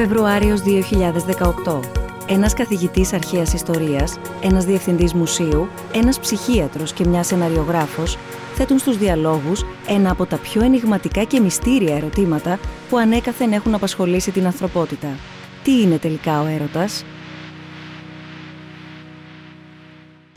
Φεβρουάριος 2018. Ένας καθηγητής αρχαίας ιστορίας, ένας διευθυντής μουσείου, ένας ψυχίατρος και μια σεναριογράφος θέτουν στους διαλόγους ένα από τα πιο ενηγματικά και μυστήρια ερωτήματα που ανέκαθεν έχουν απασχολήσει την ανθρωπότητα. Τι είναι τελικά ο έρωτας;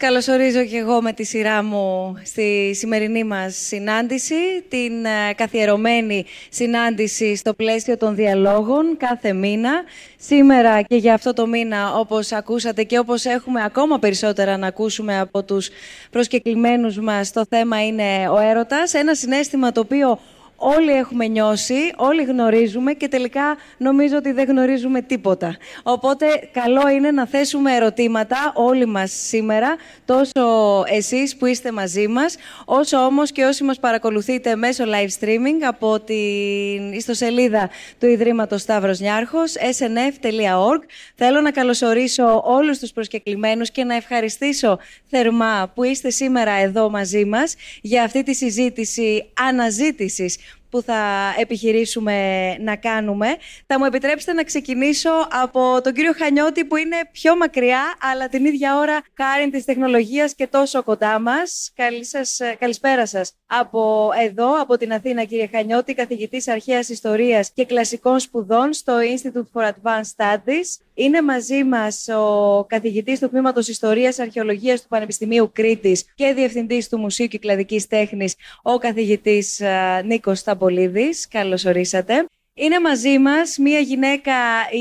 Καλωσορίζω και εγώ με τη σειρά μου στη σημερινή μας συνάντηση, την ε, καθιερωμένη συνάντηση στο πλαίσιο των διαλόγων κάθε μήνα. Σήμερα και για αυτό το μήνα, όπως ακούσατε και όπως έχουμε ακόμα περισσότερα να ακούσουμε από τους προσκεκλημένους μας, το θέμα είναι ο έρωτας, ένα συνέστημα το οποίο όλοι έχουμε νιώσει, όλοι γνωρίζουμε και τελικά νομίζω ότι δεν γνωρίζουμε τίποτα. Οπότε καλό είναι να θέσουμε ερωτήματα όλοι μας σήμερα, τόσο εσείς που είστε μαζί μας, όσο όμως και όσοι μας παρακολουθείτε μέσω live streaming από την ιστοσελίδα του Ιδρύματος Σταύρος Νιάρχος, snf.org. Θέλω να καλωσορίσω όλους τους προσκεκλημένους και να ευχαριστήσω θερμά που είστε σήμερα εδώ μαζί μας για αυτή τη συζήτηση αναζήτησης που θα επιχειρήσουμε να κάνουμε. Θα μου επιτρέψετε να ξεκινήσω από τον κύριο Χανιώτη που είναι πιο μακριά, αλλά την ίδια ώρα χάρη της τεχνολογίας και τόσο κοντά μας. Καλή σας, καλησπέρα σας. Από εδώ, από την Αθήνα, κύριε Χανιώτη, καθηγητής αρχαίας ιστορίας και κλασικών σπουδών στο Institute for Advanced Studies. Είναι μαζί μας ο καθηγητής του Τμήματος Ιστορίας Αρχαιολογίας του Πανεπιστημίου Κρήτης και διευθυντής του Μουσείου Κυκλαδικής Τέχνης, ο καθηγητής ε, Νίκος Σταμπολίδης. Καλώς ορίσατε. Είναι μαζί μας μία γυναίκα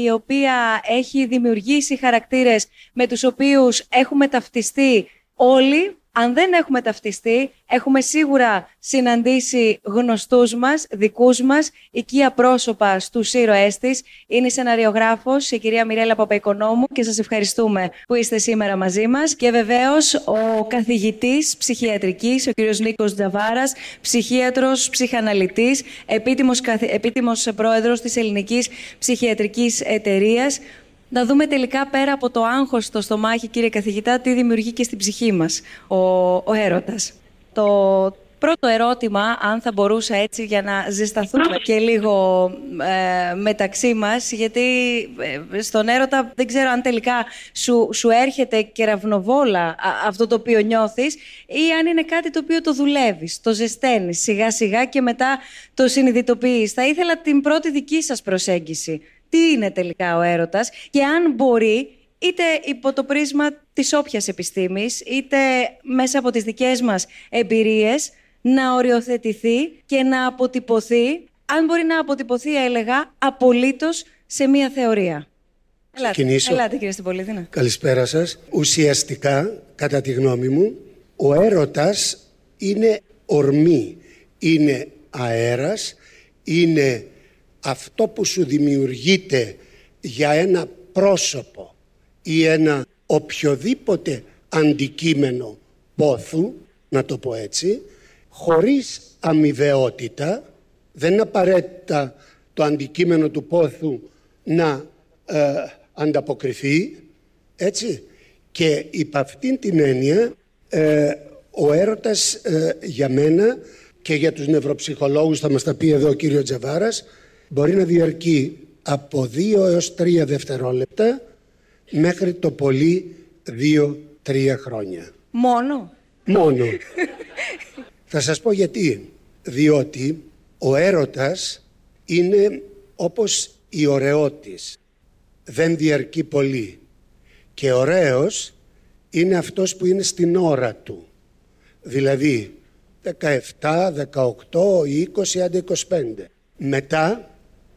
η οποία έχει δημιουργήσει χαρακτήρες με τους οποίους έχουμε ταυτιστεί όλοι αν δεν έχουμε ταυτιστεί, έχουμε σίγουρα συναντήσει γνωστούς μας, δικούς μας, οικία πρόσωπα στους ήρωές της. Είναι η σεναριογράφος, η κυρία Μιρέλα Παπαϊκονόμου και σας ευχαριστούμε που είστε σήμερα μαζί μας. Και βεβαίως ο καθηγητής ψυχιατρικής, ο κύριος Νίκος Τζαβάρας, ψυχίατρος, ψυχαναλυτής, επίτιμος, επίτιμος πρόεδρος της Ελληνικής Ψυχιατρικής Εταιρείας, να δούμε τελικά πέρα από το άγχος στο στομάχι, κύριε καθηγητά, τι δημιουργεί και στην ψυχή μας ο, ο έρωτας. Το πρώτο ερώτημα, αν θα μπορούσα έτσι για να ζεσταθούμε και λίγο ε, μεταξύ μας, γιατί ε, στον έρωτα δεν ξέρω αν τελικά σου, σου έρχεται κεραυνοβόλα αυτό το οποίο νιώθεις ή αν είναι κάτι το οποίο το δουλεύεις, το ζεσταίνεις σιγά σιγά και μετά το συνειδητοποιείς. Θα ήθελα την πρώτη δική σας προσέγγιση τι είναι τελικά ο έρωτας και αν μπορεί είτε υπό το πρίσμα της όποιας επιστήμης, είτε μέσα από τις δικές μας εμπειρίες, να οριοθετηθεί και να αποτυπωθεί, αν μπορεί να αποτυπωθεί, έλεγα, απολύτως σε μία θεωρία. Ελάτε, ελάτε κύριε Στυπολίδη. Καλησπέρα σας. Ουσιαστικά, κατά τη γνώμη μου, ο έρωτας είναι ορμή, είναι αέρας, είναι αυτό που σου δημιουργείται για ένα πρόσωπο ή ένα οποιοδήποτε αντικείμενο πόθου, να το πω έτσι, χωρίς αμοιβαιότητα, δεν είναι απαραίτητα το αντικείμενο του πόθου να ε, ανταποκριθεί, έτσι. Και υπ' αυτήν την έννοια ε, ο έρωτας ε, για μένα και για τους νευροψυχολόγους θα μας τα πει εδώ ο κύριος Τζαβάρας μπορεί να διαρκεί από 2 έως 3 δευτερόλεπτα μέχρι το πολύ 2-3 χρόνια. Μόνο; Μόνο. Θα σας πω γιατί. Διότι ο έρωτας είναι όπως η ωραιότης. Δεν διαρκεί πολύ. Και ωραίος είναι αυτός που είναι στην ώρα του. Δηλαδή 17, 18, 20, άντε 25. Μετά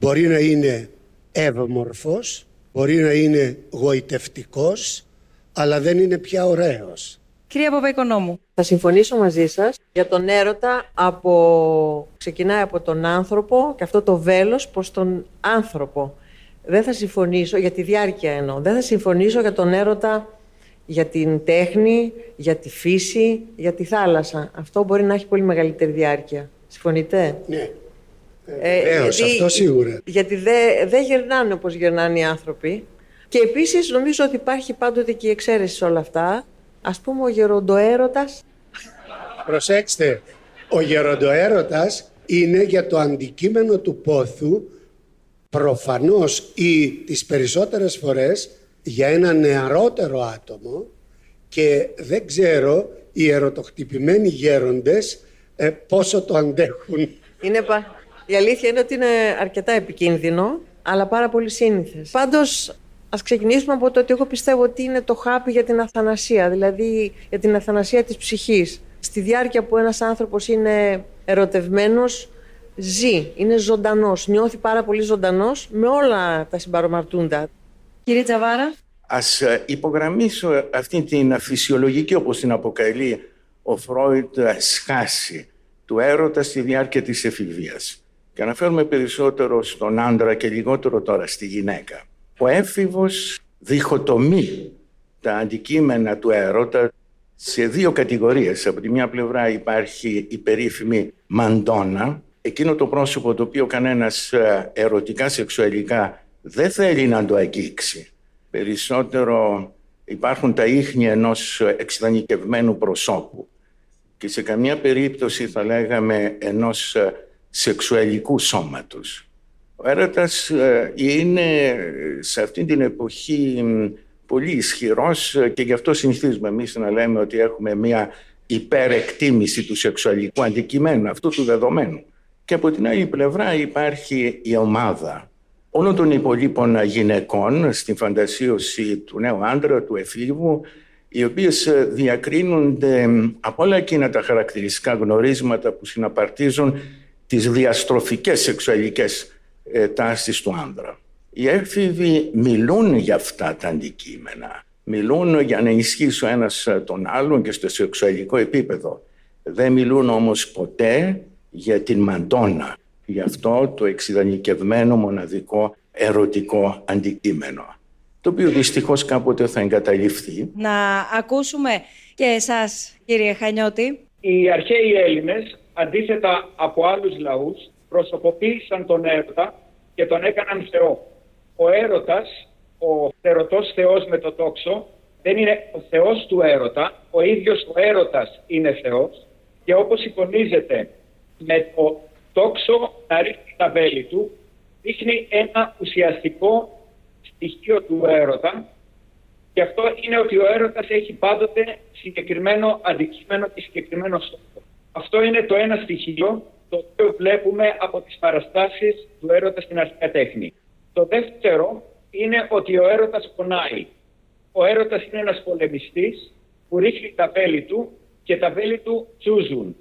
Μπορεί να είναι εύμορφος, μπορεί να είναι γοητευτικός, αλλά δεν είναι πια ωραίος. Κυρία Παπαϊκονόμου. Θα συμφωνήσω μαζί σας για τον έρωτα από... ξεκινάει από τον άνθρωπο και αυτό το βέλος προς τον άνθρωπο. Δεν θα συμφωνήσω, για τη διάρκεια εννοώ, δεν θα συμφωνήσω για τον έρωτα για την τέχνη, για τη φύση, για τη θάλασσα. Αυτό μπορεί να έχει πολύ μεγαλύτερη διάρκεια. Συμφωνείτε; Ναι. Ε, αυτό σίγουρα. Γιατί δεν δε γερνάνε όπως γερνάνε οι άνθρωποι. Και επίσης νομίζω ότι υπάρχει πάντοτε και η εξαίρεση σε όλα αυτά. Ας πούμε ο γεροντοέρωτας. Προσέξτε, ο γεροντοέρωτας είναι για το αντικείμενο του πόθου προφανώς ή τις περισσότερες φορές για ένα νεαρότερο άτομο και δεν ξέρω οι ερωτοχτυπημένοι γέροντες ε, πόσο το αντέχουν. Είναι πα... Η αλήθεια είναι ότι είναι αρκετά επικίνδυνο, αλλά πάρα πολύ σύνηθες. Πάντως, ας ξεκινήσουμε από το ότι εγώ πιστεύω ότι είναι το χάπι για την αθανασία, δηλαδή για την αθανασία της ψυχής. Στη διάρκεια που ένας άνθρωπος είναι ερωτευμένος, ζει, είναι ζωντανός, νιώθει πάρα πολύ ζωντανός με όλα τα συμπαρομαρτούντα. Κύριε Τζαβάρα. Ας ε, υπογραμμίσω αυτή την φυσιολογική, όπως την αποκαλεί ο Φρόιτ, σχάση του έρωτα στη διάρκεια της εφηβείας. Και αναφέρουμε περισσότερο στον άντρα και λιγότερο τώρα στη γυναίκα. Ο έφηβος διχοτομεί τα αντικείμενα του έρωτα σε δύο κατηγορίες. Από τη μια πλευρά υπάρχει η περίφημη μαντόνα, εκείνο το πρόσωπο το οποίο κανένας ε, ερωτικά, σεξουαλικά δεν θέλει να το αγγίξει. Περισσότερο υπάρχουν τα ίχνη ενός εξειδανικευμένου προσώπου και σε καμία περίπτωση θα λέγαμε ενός ε, σεξουαλικούς σώματος. Ο έρωτας ε, είναι σε αυτή την εποχή πολύ ισχυρός και γι' αυτό συνηθίζουμε εμείς να λέμε ότι έχουμε μια υπερεκτίμηση του σεξουαλικού αντικειμένου, αυτού του δεδομένου. Και από την άλλη πλευρά υπάρχει η ομάδα όλων των υπολείπων γυναικών στην φαντασίωση του νέου άντρα, του εφήβου, οι οποίες διακρίνονται από όλα εκείνα τα χαρακτηριστικά γνωρίσματα που συναπαρτίζουν τις διαστροφικές σεξουαλικές ε, τάσεις του άντρα. Οι έφηβοι μιλούν για αυτά τα αντικείμενα. Μιλούν για να ενισχύσουν ένας τον άλλον και στο σεξουαλικό επίπεδο. Δεν μιλούν όμως ποτέ για την μαντόνα. Γι' αυτό το εξειδανικευμένο μοναδικό ερωτικό αντικείμενο το οποίο δυστυχώς κάποτε θα εγκαταλειφθεί. Να ακούσουμε και εσάς κύριε Χανιώτη. Οι αρχαίοι Έλληνες αντίθετα από άλλους λαούς προσωποποίησαν τον έρωτα και τον έκαναν Θεό. Ο έρωτας, ο θερωτός Θεός με το τόξο, δεν είναι ο Θεός του έρωτα, ο ίδιος ο έρωτας είναι Θεός και όπως εικονίζεται με το τόξο να ρίχνει τα βέλη του, δείχνει ένα ουσιαστικό στοιχείο του έρωτα και αυτό είναι ότι ο έρωτας έχει πάντοτε συγκεκριμένο αντικείμενο και συγκεκριμένο στόχο. Αυτό είναι το ένα στοιχείο το οποίο βλέπουμε από τις παραστάσεις του έρωτα στην αρχαία τέχνη. Το δεύτερο είναι ότι ο έρωτας πονάει. Ο έρωτας είναι ένας πολεμιστής που ρίχνει τα βέλη του και τα βέλη του τσούζουν.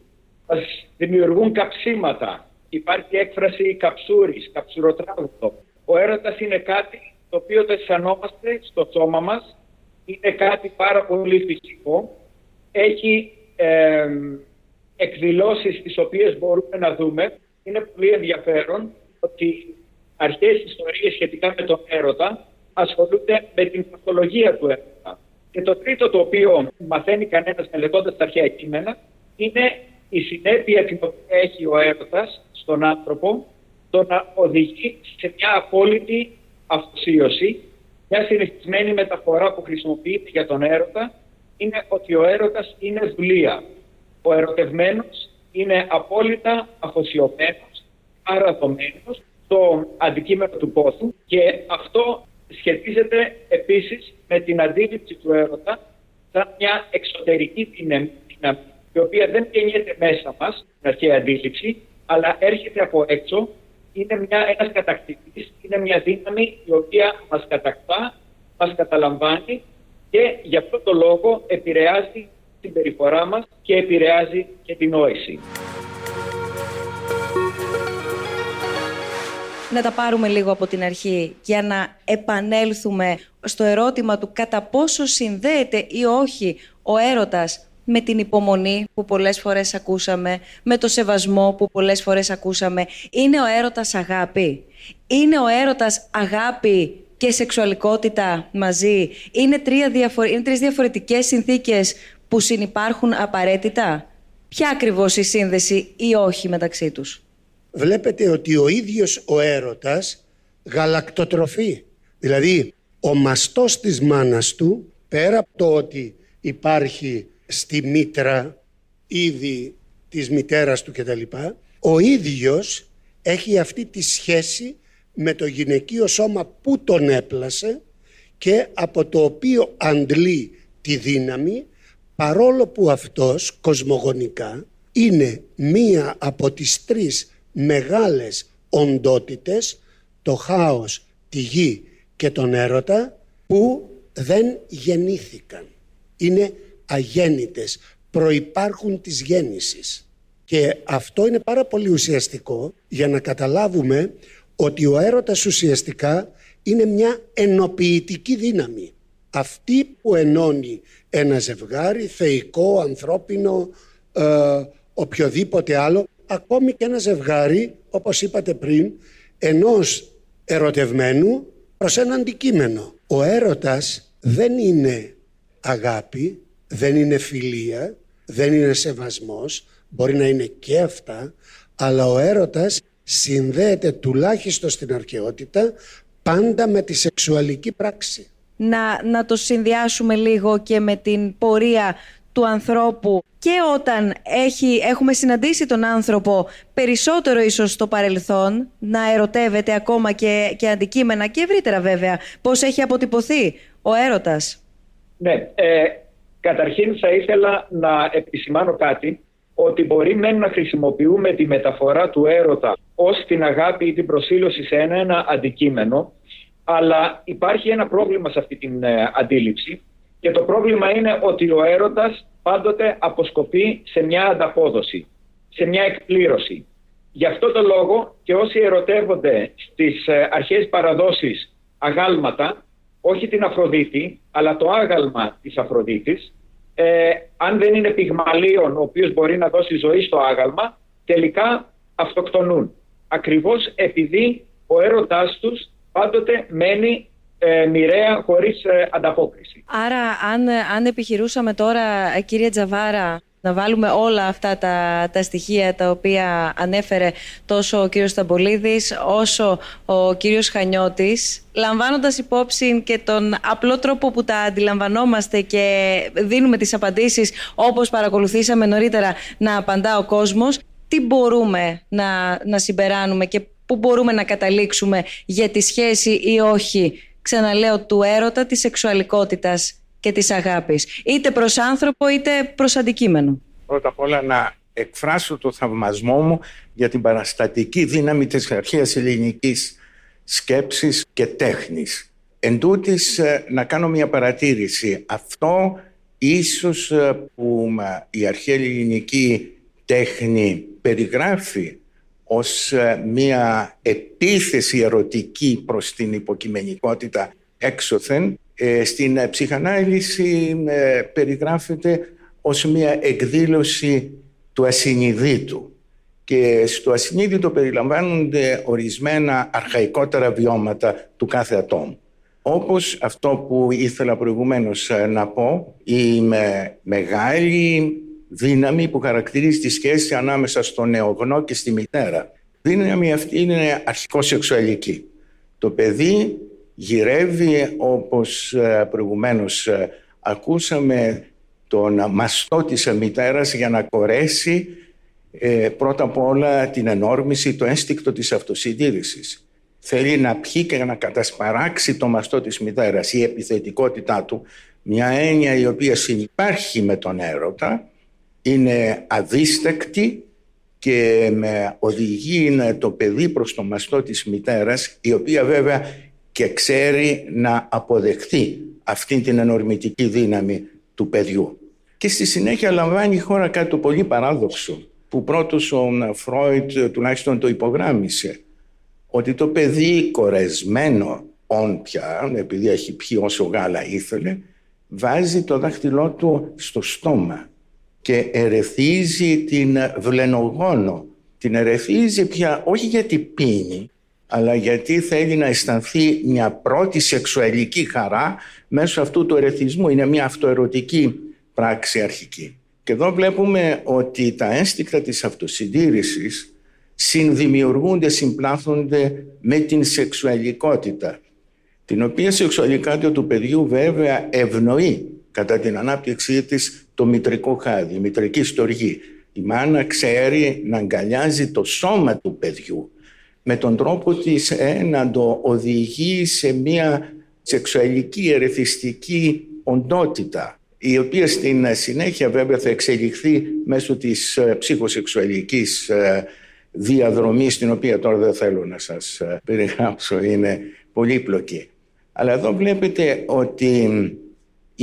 δημιουργούν καψίματα. Υπάρχει έκφραση καψούρης, καψουροτράγουδο. Ο έρωτας είναι κάτι το οποίο το αισθανόμαστε στο σώμα μας. Είναι κάτι πάρα πολύ φυσικό. Έχει ε, εκδηλώσεις τις οποίες μπορούμε να δούμε. Είναι πολύ ενδιαφέρον ότι αρχαίες ιστορίες σχετικά με τον έρωτα ασχολούνται με την παθολογία του έρωτα. Και το τρίτο το οποίο μαθαίνει κανένας μελετώντας τα αρχαία κείμενα είναι η συνέπεια την οποία έχει ο έρωτας στον άνθρωπο το να οδηγεί σε μια απόλυτη αφοσίωση. Μια συνηθισμένη μεταφορά που χρησιμοποιείται για τον έρωτα είναι ότι ο έρωτας είναι δουλεία. Ο ερωτευμένος είναι απόλυτα αφοσιωμένος, παραδομένος στο αντικείμενο του πόθου και αυτό σχετίζεται επίσης με την αντίληψη του έρωτα σαν μια εξωτερική δύναμη η οποία δεν γεννιέται μέσα μας, στην αρχαία αντίληψη, αλλά έρχεται από έξω, είναι μια, ένας κατακτητής, είναι μια δύναμη η οποία μας κατακτά, μας καταλαμβάνει και γι' αυτό το λόγο επηρεάζει την περιφορά μας και επηρεάζει και την νόηση. Να τα πάρουμε λίγο από την αρχή για να επανέλθουμε στο ερώτημα του κατά πόσο συνδέεται ή όχι ο έρωτας με την υπομονή που πολλές φορές ακούσαμε, με το σεβασμό που πολλές φορές ακούσαμε. Είναι ο έρωτας αγάπη; Είναι ο έρωτας αγάπη και σεξουαλικότητα μαζί; Είναι, τρία διαφορε... είναι τρεις διαφορετικές συνθήκες που συνυπάρχουν απαραίτητα; Ποια ακριβώς η σύνδεση ή όχι μεταξύ τους; Βλέπετε ότι ο ίδιος ο έρωτας γαλακτοτροφεί. Δηλαδή, ο μαστός της μάνας του, πέρα από το ότι υπάρχει στη μήτρα ήδη της μητέρας του κτλ. Ο ίδιος έχει αυτή τη σχέση με το γυναικείο σώμα που τον έπλασε και από το οποίο αντλεί τη δύναμη παρόλο που αυτός κοσμογονικά είναι μία από τις τρεις μεγάλες οντότητες το χάος, τη γη και τον έρωτα που δεν γεννήθηκαν. Είναι αγέννητες, προϋπάρχουν της γέννησης. Και αυτό είναι πάρα πολύ ουσιαστικό για να καταλάβουμε ότι ο έρωτας ουσιαστικά είναι μια ενοποιητική δύναμη. Αυτή που ενώνει ένα ζευγάρι, θεϊκό, ανθρώπινο, ε, οποιοδήποτε άλλο, ακόμη και ένα ζευγάρι, όπως είπατε πριν, ενός ερωτευμένου προς ένα αντικείμενο. Ο έρωτας δεν είναι αγάπη, δεν είναι φιλία, δεν είναι σεβασμός, μπορεί να είναι και αυτά, αλλά ο έρωτας συνδέεται τουλάχιστον στην αρχαιότητα πάντα με τη σεξουαλική πράξη. Να, να το συνδυάσουμε λίγο και με την πορεία του ανθρώπου και όταν έχει, έχουμε συναντήσει τον άνθρωπο περισσότερο ίσως στο παρελθόν να ερωτεύεται ακόμα και, και αντικείμενα και ευρύτερα βέβαια πώς έχει αποτυπωθεί ο έρωτας. Ναι, ε, καταρχήν θα ήθελα να επισημάνω κάτι ότι μπορεί μεν να χρησιμοποιούμε τη μεταφορά του έρωτα ως την αγάπη ή την προσήλωση σε ένα, ένα αντικείμενο αλλά υπάρχει ένα πρόβλημα σε αυτή την ε, αντίληψη και το πρόβλημα είναι ότι ο έρωτας πάντοτε αποσκοπεί σε μια ανταπόδοση, σε μια εκπλήρωση. Γι' αυτό το λόγο και όσοι ερωτεύονται στις ε, αρχαίες παραδόσεις αγάλματα, όχι την Αφροδίτη, αλλά το άγαλμα της Αφροδίτης, ε, αν δεν είναι πυγμαλίων ο οποίος μπορεί να δώσει ζωή στο άγαλμα, τελικά αυτοκτονούν. Ακριβώς επειδή ο έρωτάς τους πάντοτε μένει ε, μοιραία χωρίς ε, ανταπόκριση. Άρα αν, αν επιχειρούσαμε τώρα ε, κύριε Τζαβάρα να βάλουμε όλα αυτά τα, τα στοιχεία τα οποία ανέφερε τόσο ο κύριος Σταμπολίδης όσο ο κύριος Χανιώτης λαμβάνοντας υπόψη και τον απλό τρόπο που τα αντιλαμβανόμαστε και δίνουμε τις απαντήσεις όπως παρακολουθήσαμε νωρίτερα να απαντά ο κόσμος τι μπορούμε να, να συμπεράνουμε και πού μπορούμε να καταλήξουμε για τη σχέση ή όχι ξαναλέω, του έρωτα, της σεξουαλικότητας και της αγάπης. Είτε προς άνθρωπο, είτε προς αντικείμενο. Πρώτα απ' όλα να εκφράσω το θαυμασμό μου για την παραστατική δύναμη της αρχαίας ελληνικής σκέψης και τέχνης. Εν τούτης, ε, να κάνω μια παρατήρηση. Αυτό ίσως ε, που η αρχαία ελληνική τέχνη περιγράφει ως ε, μια επίθεση ερωτική προς την υποκειμενικότητα έξωθεν ε, στην ε, ψυχανάλυση περιγράφεται ως μια εκδήλωση του ασυνειδήτου και στο ασυνείδητο περιλαμβάνονται ορισμένα αρχαϊκότερα βιώματα του κάθε ατόμου. Όπως αυτό που ήθελα προηγουμένως να πω, η μεγάλη δύναμη που χαρακτηρίζει τη σχέση ανάμεσα στο νεογνώ και στη μητέρα. Δύναμη αυτή είναι αρχικό-σεξουαλική. Το παιδί γυρεύει όπως ε, προηγουμένως ε, ακούσαμε τον μαστό της μητέρας για να κορέσει ε, πρώτα απ' όλα την ενόρμηση, το ένστικτο της αυτοσυντήρησης. Θέλει να πιει και να κατασπαράξει το μαστό της μητέρας, η επιθετικότητά του, μια έννοια η οποία συνυπάρχει με τον έρωτα, είναι αδίστακτη και με οδηγεί το παιδί προς το μαστό της μητέρας η οποία βέβαια και ξέρει να αποδεχθεί αυτή την ενορμητική δύναμη του παιδιού. Και στη συνέχεια λαμβάνει η χώρα κάτι το πολύ παράδοξο που πρώτος ο Φρόιτ τουλάχιστον το υπογράμμισε ότι το παιδί κορεσμένο όν πια, επειδή έχει πιει όσο γάλα ήθελε, βάζει το δάχτυλό του στο στόμα και ερεθίζει την βλενογόνο. Την ερεθίζει πια όχι γιατί πίνει, αλλά γιατί θέλει να αισθανθεί μια πρώτη σεξουαλική χαρά μέσω αυτού του ερεθισμού. Είναι μια αυτοερωτική πράξη αρχική. Και εδώ βλέπουμε ότι τα ένστικτα της αυτοσυντήρησης συνδημιουργούνται, συμπλάθονται με την σεξουαλικότητα, την οποία σεξουαλικότητα του παιδιού βέβαια ευνοεί κατά την ανάπτυξή της το μητρικό χάδι, η μητρική στοργή. Η μάνα ξέρει να αγκαλιάζει το σώμα του παιδιού, με τον τρόπο της ε, να το οδηγεί σε μια σεξουαλική ερεθιστική οντότητα η οποία στην συνέχεια βέβαια θα εξελιχθεί μέσω της ε, ψυχοσεξουαλικής ε, διαδρομής την οποία τώρα δεν θέλω να σας ε, περιγράψω, είναι πολύπλοκη. Αλλά εδώ βλέπετε ότι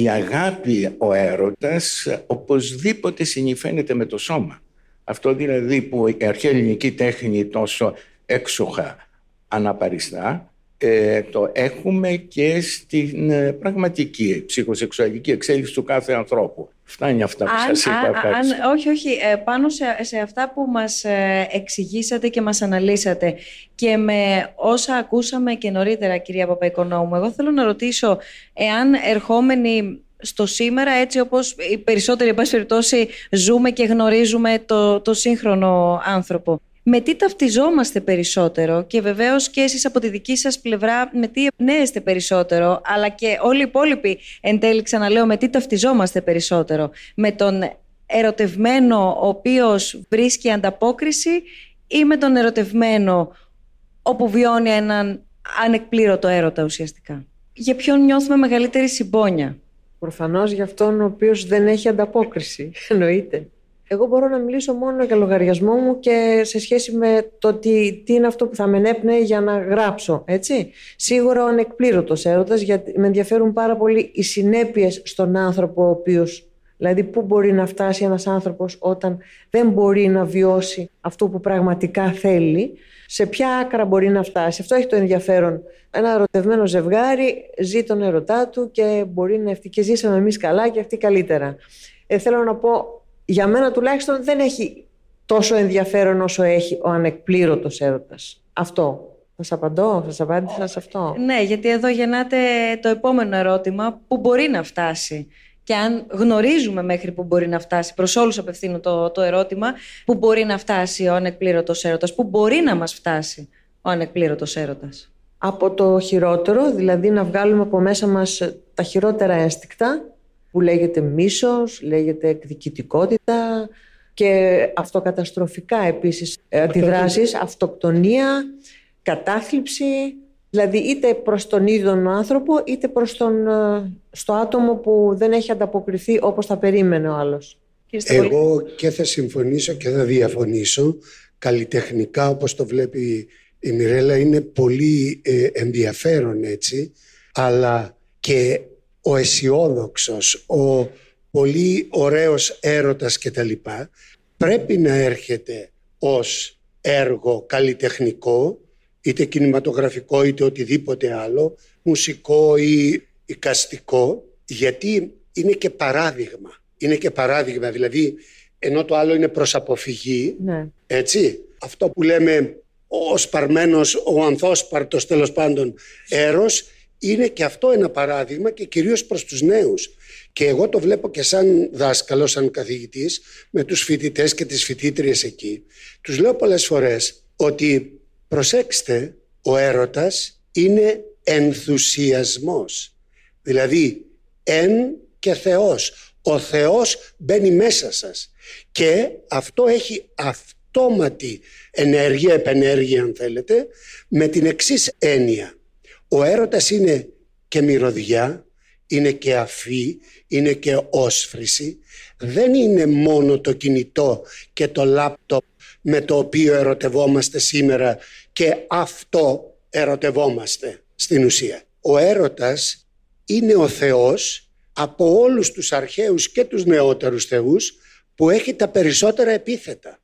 η αγάπη, ο έρωτας, οπωσδήποτε συνηφαίνεται με το σώμα. Αυτό δηλαδή που η αρχαία ελληνική τέχνη τόσο έξοχα αναπαριστά, ε, το έχουμε και στην ε, πραγματική ψυχοσεξουαλική εξέλιξη του κάθε ανθρώπου. Φτάνει αυτά που αν, σας είπα. Αν, όχι, όχι. Ε, πάνω σε, σε αυτά που μας ε, εξηγήσατε και μας αναλύσατε και με όσα ακούσαμε και νωρίτερα, κυρία Παπαϊκονόμου, εγώ θέλω να ρωτήσω εάν ερχόμενοι στο σήμερα, έτσι όπως οι περισσότεροι, εν περιπτώσει, ζούμε και γνωρίζουμε το, το σύγχρονο άνθρωπο με τι ταυτιζόμαστε περισσότερο και βεβαίως και εσείς από τη δική σας πλευρά με τι εμπνέεστε περισσότερο αλλά και όλοι οι υπόλοιποι εν τέλει ξαναλέω με τι ταυτιζόμαστε περισσότερο με τον ερωτευμένο ο οποίος βρίσκει ανταπόκριση ή με τον ερωτευμένο όπου βιώνει έναν ανεκπλήρωτο έρωτα ουσιαστικά. Για ποιον νιώθουμε μεγαλύτερη συμπόνια; Προφανώς για αυτόν ο οποίος δεν έχει ανταπόκριση, εννοείται. Εγώ μπορώ να μιλήσω μόνο για λογαριασμό μου και σε σχέση με το τι, τι είναι αυτό που θα με ενέπνεε για να γράψω. Έτσι. Σίγουρα ο ανεκπλήρωτος έρωτας, γιατί με ενδιαφέρουν πάρα πολύ οι συνέπειες στον άνθρωπο ο οποίος. Δηλαδή, πού μπορεί να φτάσει ένας άνθρωπος όταν δεν μπορεί να βιώσει αυτό που πραγματικά θέλει, σε ποια άκρα μπορεί να φτάσει. Αυτό έχει το ενδιαφέρον. Ένα ερωτευμένο ζευγάρι ζει τον ερωτά του και μπορεί να και ζήσαμε εμείς καλά και αυτή καλύτερα. Ε, θέλω να πω για μένα τουλάχιστον δεν έχει τόσο ενδιαφέρον όσο έχει ο ανεκπλήρωτος έρωτας. Αυτό. Θα σας απαντώ, θα σας απάντησα σε αυτό. Ναι, γιατί εδώ γεννάται το επόμενο ερώτημα που μπορεί να φτάσει. Και αν γνωρίζουμε μέχρι που μπορεί να φτάσει, προς όλους απευθύνω το, το ερώτημα, που μπορεί να φτάσει ο ανεκπλήρωτος έρωτας, που μπορεί να μας φτάσει ο ανεκπλήρωτος έρωτας. Από το χειρότερο, δηλαδή να βγάλουμε από μέσα μας τα χειρότερα ένστικτα, που λέγεται μίσος, λέγεται εκδικητικότητα και αυτοκαταστροφικά επίσης αντιδράσεις, αυτοκτονία, κατάθλιψη, δηλαδή είτε προς τον ίδιο άνθρωπο είτε προς τον, ε, στο άτομο που δεν έχει ανταποκριθεί όπως θα περίμενε ο άλλος. Εγώ και θα συμφωνήσω και θα διαφωνήσω. Καλλιτεχνικά όπως το βλέπει η Μιρέλα είναι πολύ ε, ενδιαφέρον έτσι αλλά και ο αισιόδοξος, ο πολύ ωραίος έρωτας κτλ. πρέπει να έρχεται ως έργο καλλιτεχνικό, είτε κινηματογραφικό είτε οτιδήποτε άλλο, μουσικό ή οικαστικό, γιατί είναι και παράδειγμα. Είναι και παράδειγμα, δηλαδή ενώ το άλλο είναι προς αποφυγή, ναι. έτσι, αυτό που λέμε ο σπαρμένος, ο ανθόσπαρτος τέλος πάντων έρος, είναι και αυτό ένα παράδειγμα και κυρίως προς τους νέους. Και εγώ το βλέπω και σαν δάσκαλο, σαν καθηγητής, με τους φοιτητές και τις φοιτήτριες εκεί. Τους λέω πολλές φορές ότι προσέξτε, ο έρωτας είναι ενθουσιασμός. Δηλαδή, εν και Θεός. Ο Θεός μπαίνει μέσα σας. Και αυτό έχει αυτόματη ενέργεια, επενέργεια αν θέλετε, με την εξής έννοια. Ο έρωτας είναι και μυρωδιά, είναι και αφή, είναι και όσφρηση. Δεν είναι μόνο το κινητό και το λάπτοπ με το οποίο ερωτευόμαστε σήμερα και αυτό ερωτευόμαστε στην ουσία. Ο έρωτας είναι ο Θεός από όλους τους αρχαίους και τους νεότερους θεούς που έχει τα περισσότερα επίθετα.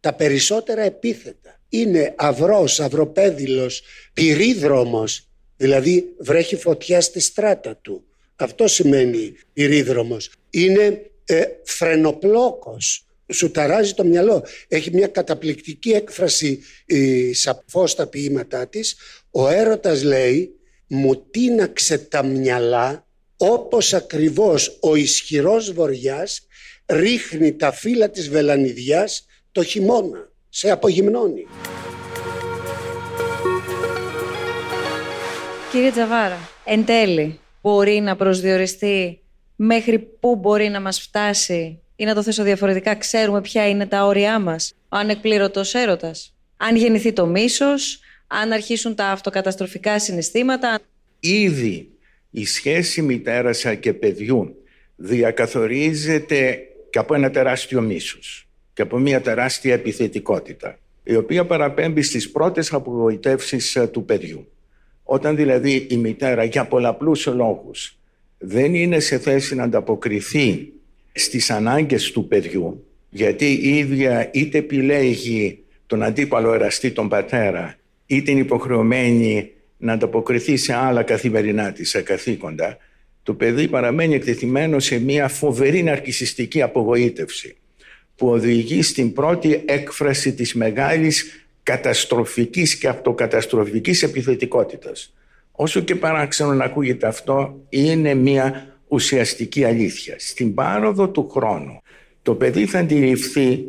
Τα περισσότερα επίθετα. Είναι αυρός, αυροπέδιλος, πυρίδρομος, Δηλαδή βρέχει φωτιά στη στράτα του. Αυτό σημαίνει ηρίδρομος. Είναι ε, φρενοπλόκος. Σου ταράζει το μυαλό. Έχει μια καταπληκτική έκφραση η Σαπφό στα ποίηματά της. Ο έρωτας λέει «Μου τίναξε τα μυαλά όπως ακριβώς ο ισχυρός βοριάς ρίχνει τα φύλλα της βελανιδιάς το χειμώνα. Σε απογυμνώνει». Κύριε Τζαβάρα, εν τέλει μπορεί να προσδιοριστεί μέχρι πού μπορεί να μας φτάσει ή να το θέσω διαφορετικά, ξέρουμε ποια είναι τα όρια μας, ο ανεκπλήρωτος έρωτας. Αν γεννηθεί το μίσος, αν αρχίσουν τα αυτοκαταστροφικά συναισθήματα. Ήδη η σχέση μητέρας και παιδιού διακαθορίζεται και από ένα τεράστιο μίσος και από μια τεράστια επιθετικότητα η οποία παραπέμπει στις πρώτες απογοητεύσεις ε, του παιδιού. Όταν δηλαδή η μητέρα για πολλαπλούς λόγους δεν είναι σε θέση να ανταποκριθεί στις ανάγκες του παιδιού γιατί η ίδια είτε επιλέγει τον αντίπαλο εραστή τον πατέρα είτε είναι υποχρεωμένη να ανταποκριθεί σε άλλα καθημερινά της καθήκοντα το παιδί παραμένει εκτεθειμένο σε μια φοβερή ναρκισιστική απογοήτευση που οδηγεί στην πρώτη έκφραση της μεγάλης καταστροφικής και αυτοκαταστροφικής επιθετικότητας. Όσο και παράξενο να ακούγεται αυτό, είναι μια ουσιαστική αλήθεια. Στην πάροδο του χρόνου, το παιδί θα αντιληφθεί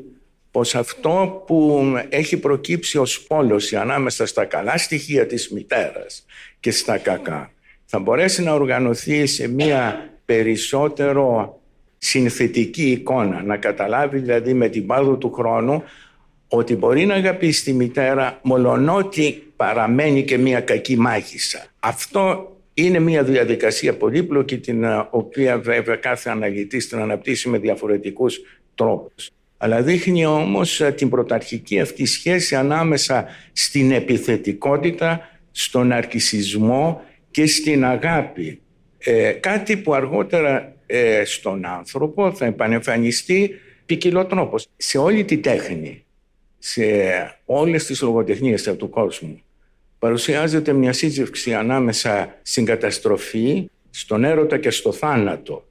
πως αυτό που έχει προκύψει ως πόλωση ανάμεσα στα καλά στοιχεία της μητέρας και στα κακά θα μπορέσει να οργανωθεί σε μια περισσότερο συνθετική εικόνα, να καταλάβει δηλαδή με την πάροδο του χρόνου ότι μπορεί να αγαπήσει τη μητέρα μολονότι παραμένει και μια κακή μάγισσα. Αυτό είναι μια διαδικασία πολύπλοκη την ε, οποία βέβαια κάθε αναλυτής την αναπτύσσει με διαφορετικούς τρόπους. Αλλά δείχνει όμως ε, την πρωταρχική αυτή σχέση ανάμεσα στην επιθετικότητα, στον αρκισισμό και στην αγάπη. Ε, κάτι που αργότερα ε, στον άνθρωπο θα επανεμφανιστεί ποικιλοτρόπως. Σε όλη τη τέχνη, σε όλες τις λογοτεχνίες του κόσμου, παρουσιάζεται μια σύζευξη ανάμεσα στην καταστροφή, στον έρωτα και στο θάνατο.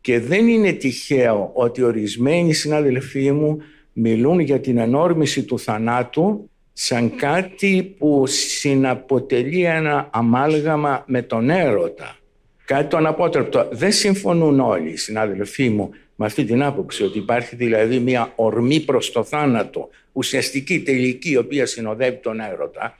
Και δεν είναι τυχαίο ότι ορισμένοι συνάδελφοί μου μιλούν για την ενόρμηση του θανάτου σαν κάτι που συναποτελεί ένα αμάλγαμα με τον έρωτα. Κάτι το αναπότρεπτο. Δεν συμφωνούν όλοι οι συνάδελφοί μου με αυτή την άποψη ότι υπάρχει δηλαδή μια ορμή προς το θάνατο, ουσιαστική, τελική, η οποία συνοδεύει τον έρωτα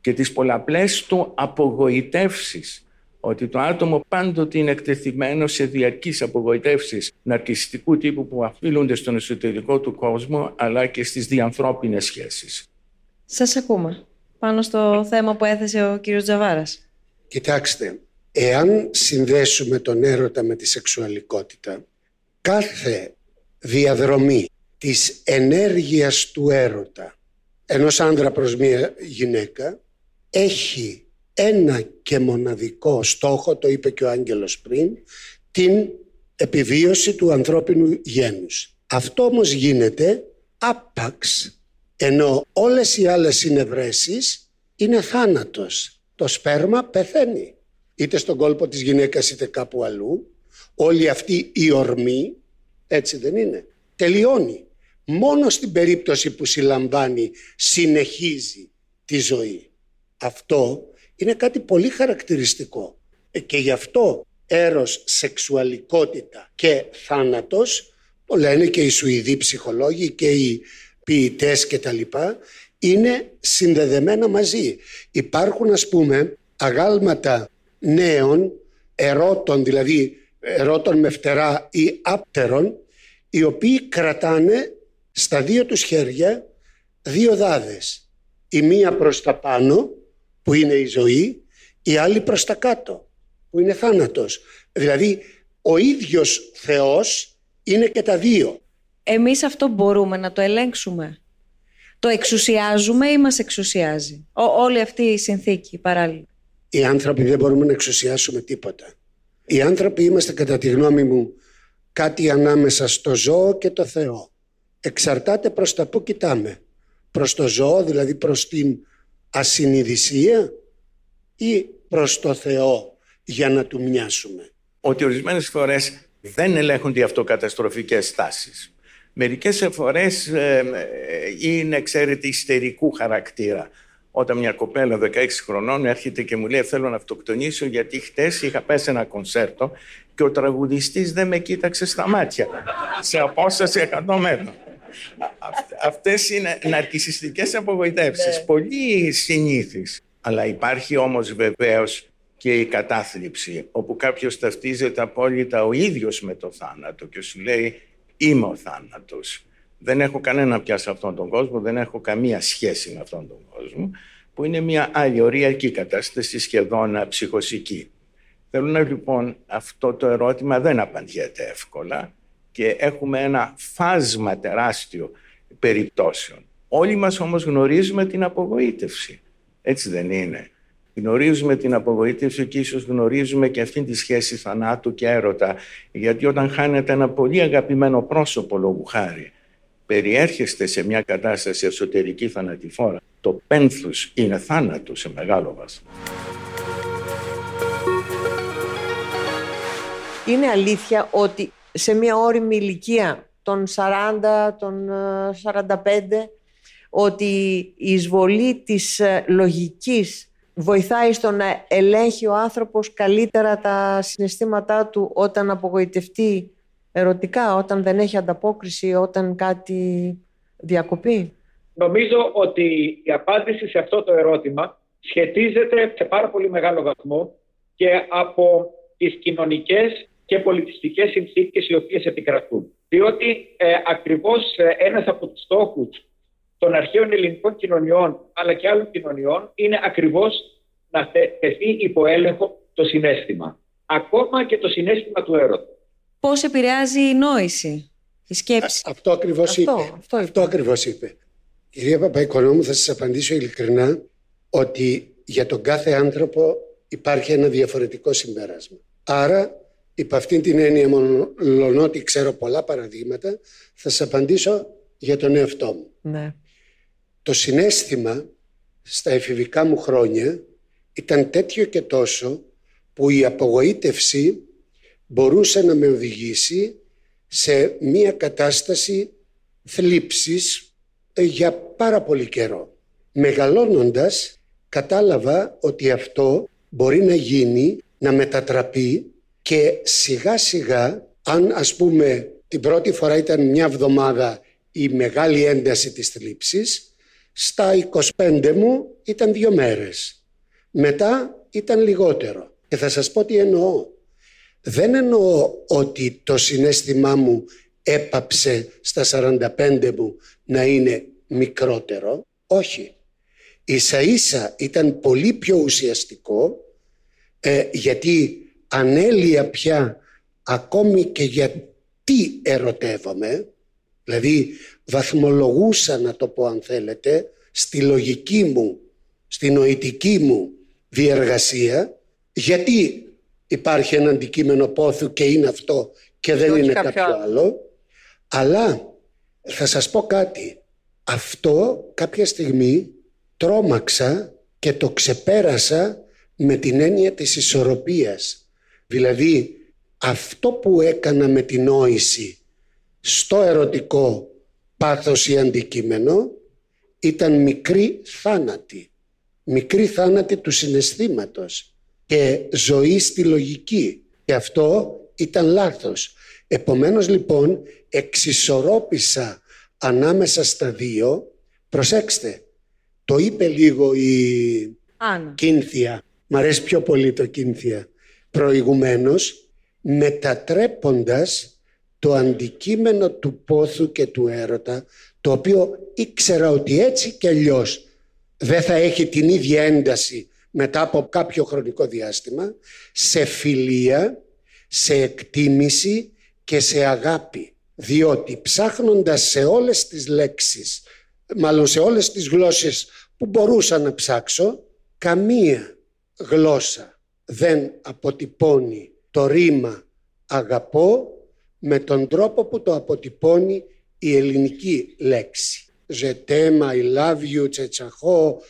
και τις πολλαπλές του απογοητεύσεις ότι το άτομο πάντοτε είναι εκτεθειμένο σε διαρκείς απογοητεύσεις ναρκιστικού τύπου που αφήνονται στον εσωτερικό του κόσμο αλλά και στις διανθρώπινες σχέσεις. Σας ακούμε. Πάνω στο θέμα που έθεσε ο κύριος Τζαβάρας. Κοιτάξτε, εάν συνδέσουμε τον έρωτα με τη σεξουαλικότητα, κάθε διαδρομή της ενέργειας του έρωτα ενός άντρα προς μία γυναίκα έχει ένα και μοναδικό στόχο, το είπε και ο Άγγελος πριν, την επιβίωση του ανθρώπινου γένους. Αυτό όμως γίνεται άπαξ ενώ όλες οι άλλες συνευρέσεις είναι θάνατος. Το σπέρμα πεθαίνει. Είτε στον κόλπο της γυναίκας είτε κάπου αλλού. Όλη αυτή η ορμή, έτσι δεν είναι, τελειώνει. Μόνο στην περίπτωση που συλλαμβάνει συνεχίζει τη ζωή. Αυτό είναι κάτι πολύ χαρακτηριστικό. Ε, και γι' αυτό έρος, σεξουαλικότητα και θάνατος, το λένε και οι Σουηδοί ψυχολόγοι και οι ποιητές και τα λοιπά, είναι συνδεδεμένα μαζί. Υπάρχουν ας πούμε αγάλματα νέων, ερώτων δηλαδή ερώτων με φτερά ή άπτερων, οι οποίοι κρατάνε στα δύο τους χέρια δύο δάδες. Η μία προς τα πάνω που είναι η ζωή, η άλλη προς τα κάτω που είναι θάνατος. Δηλαδή ο ίδιος Θεός είναι και τα δύο εμείς αυτό μπορούμε να το ελέγξουμε. Το εξουσιάζουμε ή μας εξουσιάζει; Ό, όλη αυτή η συνθήκη παράλληλα. Οι άνθρωποι δεν μπορούμε να εξουσιάσουμε τίποτα. Οι άνθρωποι είμαστε κατά τη γνώμη μου κάτι ανάμεσα στο ζώο και το Θεό. Εξαρτάται προς τα που κοιτάμε. Προς το ζώο, δηλαδή προς την ασυνειδησία ή προς το Θεό για να του μοιάσουμε. Ότι ορισμένες φορές δεν ελέγχονται οι αυτοκαταστροφικές τάσεις. Μερικές φορές ε, είναι, ξέρετε, ιστερικού χαρακτήρα. Όταν μια κοπέλα 16 χρονών έρχεται και μου λέει θέλω να αυτοκτονήσω γιατί χτες είχα πέσει ένα κονσέρτο και ο τραγουδιστής δεν με κοίταξε στα μάτια σε απόσταση 100 μέτρων. Αυτές είναι ναρκισιστικές απογοητεύσεις, ναι. πολύ συνήθεις. Αλλά υπάρχει όμως βεβαίως και η κατάθλιψη, όπου κάποιος ταυτίζεται απόλυτα ο ίδιος με το θάνατο και σου λέει είμαι ο θάνατος. Δεν έχω κανένα πια σε αυτόν τον κόσμο, δεν έχω καμία σχέση με αυτόν τον κόσμο, που που είναι μια άλλη οριακή κατάσταση σχεδόν ψυχοσική. Θέλω να λοιπόν αυτό το ερώτημα δεν απαντιέται εύκολα και έχουμε ένα φάσμα τεράστιο περιπτώσεων. Όλοι μας όμως γνωρίζουμε την απογοήτευση. Έτσι δεν είναι. Γνωρίζουμε την απογοήτευση και ίσως γνωρίζουμε και αυτή τη σχέση θανάτου και έρωτα. Γιατί όταν χάνεται ένα πολύ αγαπημένο πρόσωπο λόγου χάρη, περιέρχεστε σε μια κατάσταση εσωτερική θανατηφόρα. Το πένθους είναι θάνατο σε μεγάλο βάθος. Είναι αλήθεια ότι σε μια όρημη ηλικία των 40, των 45, ότι η εισβολή της ε, λογικής βοηθάει στο να ελέγχει ο άνθρωπος καλύτερα τα συναισθήματά του όταν απογοητευτεί ερωτικά, όταν δεν έχει ανταπόκριση, όταν κάτι διακοπεί; Νομίζω ότι η απάντηση σε αυτό το ερώτημα σχετίζεται σε πάρα πολύ μεγάλο βαθμό και από τις κοινωνικές και πολιτιστικές συνθήκες οι οποίες επικρατούν. Διότι ε, ακριβώς ε, ένας από τους στόχους των αρχαίων ελληνικών κοινωνιών αλλά και άλλων κοινωνιών είναι ακριβώς να τεθεί υπό έλεγχο το συνέστημα. Ακόμα και το συνέστημα του έρωτα. Πώς επηρεάζει η νόηση, η σκέψη. αυτό ακριβώς είπε. Αυτό, αυτό ακριβώς είπε. Κυρία Παπαϊκονόμου, θα σας απαντήσω ειλικρινά ότι για τον κάθε άνθρωπο υπάρχει ένα διαφορετικό συμπέρασμα. Άρα, υπ' αυτήν την έννοια μόνο ότι ξέρω πολλά παραδείγματα, θα σας απαντήσω για τον εαυτό μου. Ναι. Το συνέστημα στα εφηβικά μου χρόνια ήταν τέτοιο και τόσο που η απογοήτευση μπορούσε να με οδηγήσει σε μία κατάσταση θλίψης ε, για πάρα πολύ καιρό. Μεγαλώνοντας κατάλαβα ότι αυτό μπορεί να γίνει, να μετατραπεί και σιγά σιγά αν ας πούμε την πρώτη φορά ήταν μια εβδομάδα η μεγάλη ένταση της θλίψης στα 25 μου ήταν δύο μέρες. Μετά ήταν λιγότερο. Και θα σας πω τι εννοώ. Δεν εννοώ ότι το συνέστημά μου έπαψε στα 45 μου να είναι μικρότερο. Όχι. Ίσα ίσα ήταν πολύ πιο ουσιαστικό ε, γιατί ανέλυα πια ακόμη και γιατί ερωτεύομαι δηλαδή βαθμολογούσα να το πω αν θέλετε στη λογική μου, στη νοητική μου διεργασία γιατί υπάρχει ένα αντικείμενο πόθου και είναι αυτό και δεν είναι κάποιο άλλο. Αλλά θα σας πω κάτι. Αυτό κάποια στιγμή τρόμαξα και το ξεπέρασα με την έννοια της ισορροπίας. Δηλαδή αυτό που έκανα με την νόηση στο ερωτικό πάθος ή αντικείμενο ήταν μικρή θάνατη. Μικρή θάνατη του συναισθήματος και ζωή στη λογική. Και αυτό ήταν λάθος. Επομένως λοιπόν εξισορρόπησα ανάμεσα στα δύο. Προσέξτε, το είπε λίγο η Άννα. Κίνθια. Μ' αρέσει πιο πολύ το Κίνθια. Προηγουμένως μετατρέποντας το αντικείμενο του πόθου και του έρωτα το οποίο ήξερα ότι έτσι και αλλιώς δεν θα έχει την ίδια ένταση μετά από κάποιο χρονικό διάστημα σε φιλία, σε εκτίμηση και σε αγάπη. Διότι ψάχνοντας σε όλες τις λέξεις, μάλλον σε όλες τις γλώσσες που μπορούσα να ψάξω, καμία γλώσσα δεν αποτυπώνει το ρήμα αγαπώ με τον τρόπο που το αποτυπώνει η ελληνική λέξη. Ζετέμα, I love you, τσετσαχώ,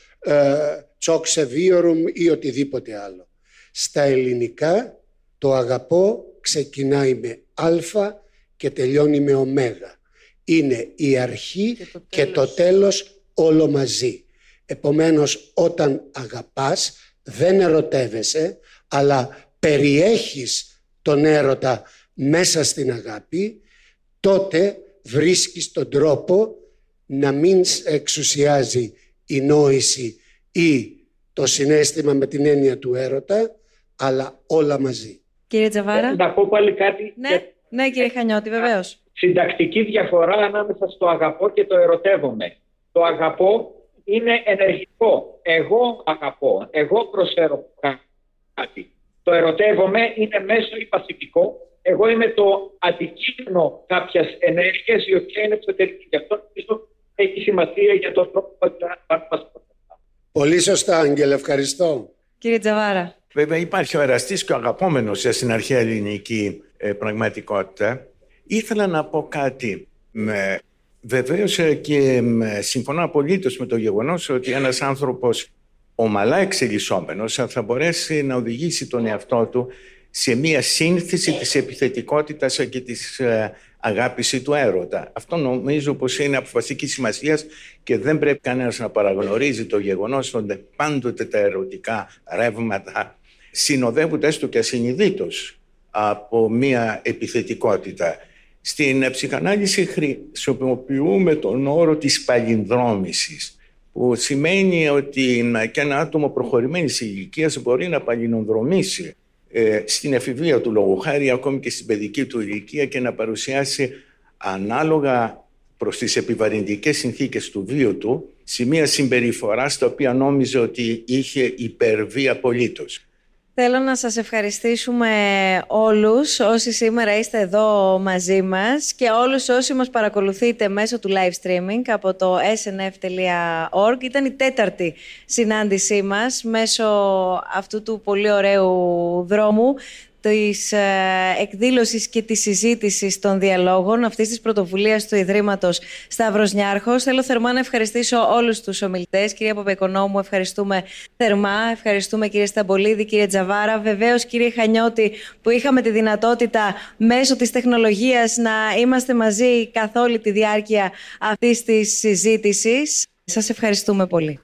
τσόξε βίωρουμ ή οτιδήποτε άλλο. Στα ελληνικά το αγαπώ ξεκινάει με α και τελειώνει με ω. Είναι η αρχή και το, και το τέλος όλο μαζί. Επομένως όταν αγαπάς δεν ερωτεύεσαι αλλά περιέχεις τον έρωτα μέσα στην αγάπη τότε βρίσκεις τον τρόπο να μην εξουσιάζει η νόηση ή το συνέστημα με την έννοια του έρωτα, αλλά όλα μαζί. Κύριε Τζαβάρα. Ε, να πω πάλι κάτι. Ναι, ναι κύριε Χανιώτη, βεβαίως. Συντακτική διαφορά ανάμεσα στο αγαπώ και το ερωτεύομαι. Το αγαπώ είναι ενεργητικό. Εγώ αγαπώ, εγώ προσφέρω κάτι. Το ερωτεύομαι είναι μέσο ή παθητικό. Εγώ είμαι το αντικείμενο κάποιας ενέργειας η οποία είναι εξωτερική. Γι' αυτό νομίζω έχει σημασία για τον τρόπο που θα Πολύ σωστά, Άγγελ, ευχαριστώ. Κύριε Τζαβάρα. Βέβαια υπάρχει ο εραστής και ο αγαπόμενος στην αρχαία ελληνική ε, πραγματικότητα. Ήθελα να πω κάτι. Με, βεβαίως ε, και με, συμφωνώ απολύτως με το γεγονός ότι ένας άνθρωπος ομαλά εξελισσόμενος θα μπορέσει να οδηγήσει τον εαυτό του σε μια σύνθεση της επιθετικότητας και της ε, αγάπηση του έρωτα. Αυτό νομίζω πως είναι αποφασιστική σημασίας και δεν πρέπει κανένας να παραγνωρίζει το γεγονός ότι πάντοτε τα ερωτικά ρεύματα συνοδεύονται έστω και ασυνειδήτως από μια επιθετικότητα. Στην ψυχανάλυση χρησιμοποιούμε τον όρο της παλινδρόμησης που σημαίνει ότι και ένα άτομο προχωρημένης ηλικίας μπορεί να παλινοδρομήσει ε, στην εφηβεία του λόγου χάρη ακόμη και στην παιδική του ηλικία και να παρουσιάσει ανάλογα προς τις επιβαρυντικές συνθήκες του βίου του σημεία συμπεριφοράς στα οποία νόμιζε ότι είχε υπερβεί απολύτως. Θέλω να σας ευχαριστήσουμε όλους όσοι σήμερα είστε εδώ μαζί μας και όλους όσοι μας παρακολουθείτε μέσω του live streaming από το snf.org. Ήταν η τέταρτη συνάντησή μας μέσω αυτού του πολύ ωραίου δρόμου της ε, εκδήλωσης και της συζήτησης των διαλόγων αυτής της πρωτοβουλίας του Ιδρύματος Σταύρος Νιάρχος. Θέλω θερμά να ευχαριστήσω όλους τους ομιλητές. Κυρία Παπαϊκονόμου, ευχαριστούμε θερμά. Ευχαριστούμε κύριε Σταμπολίδη, κύριε Τζαβάρα. Βεβαίως κύριε Χανιώτη που είχαμε τη δυνατότητα μέσω της τεχνολογίας να είμαστε μαζί καθ' όλη τη διάρκεια αυτής της συζήτησης. Σας ευχαριστούμε πολύ.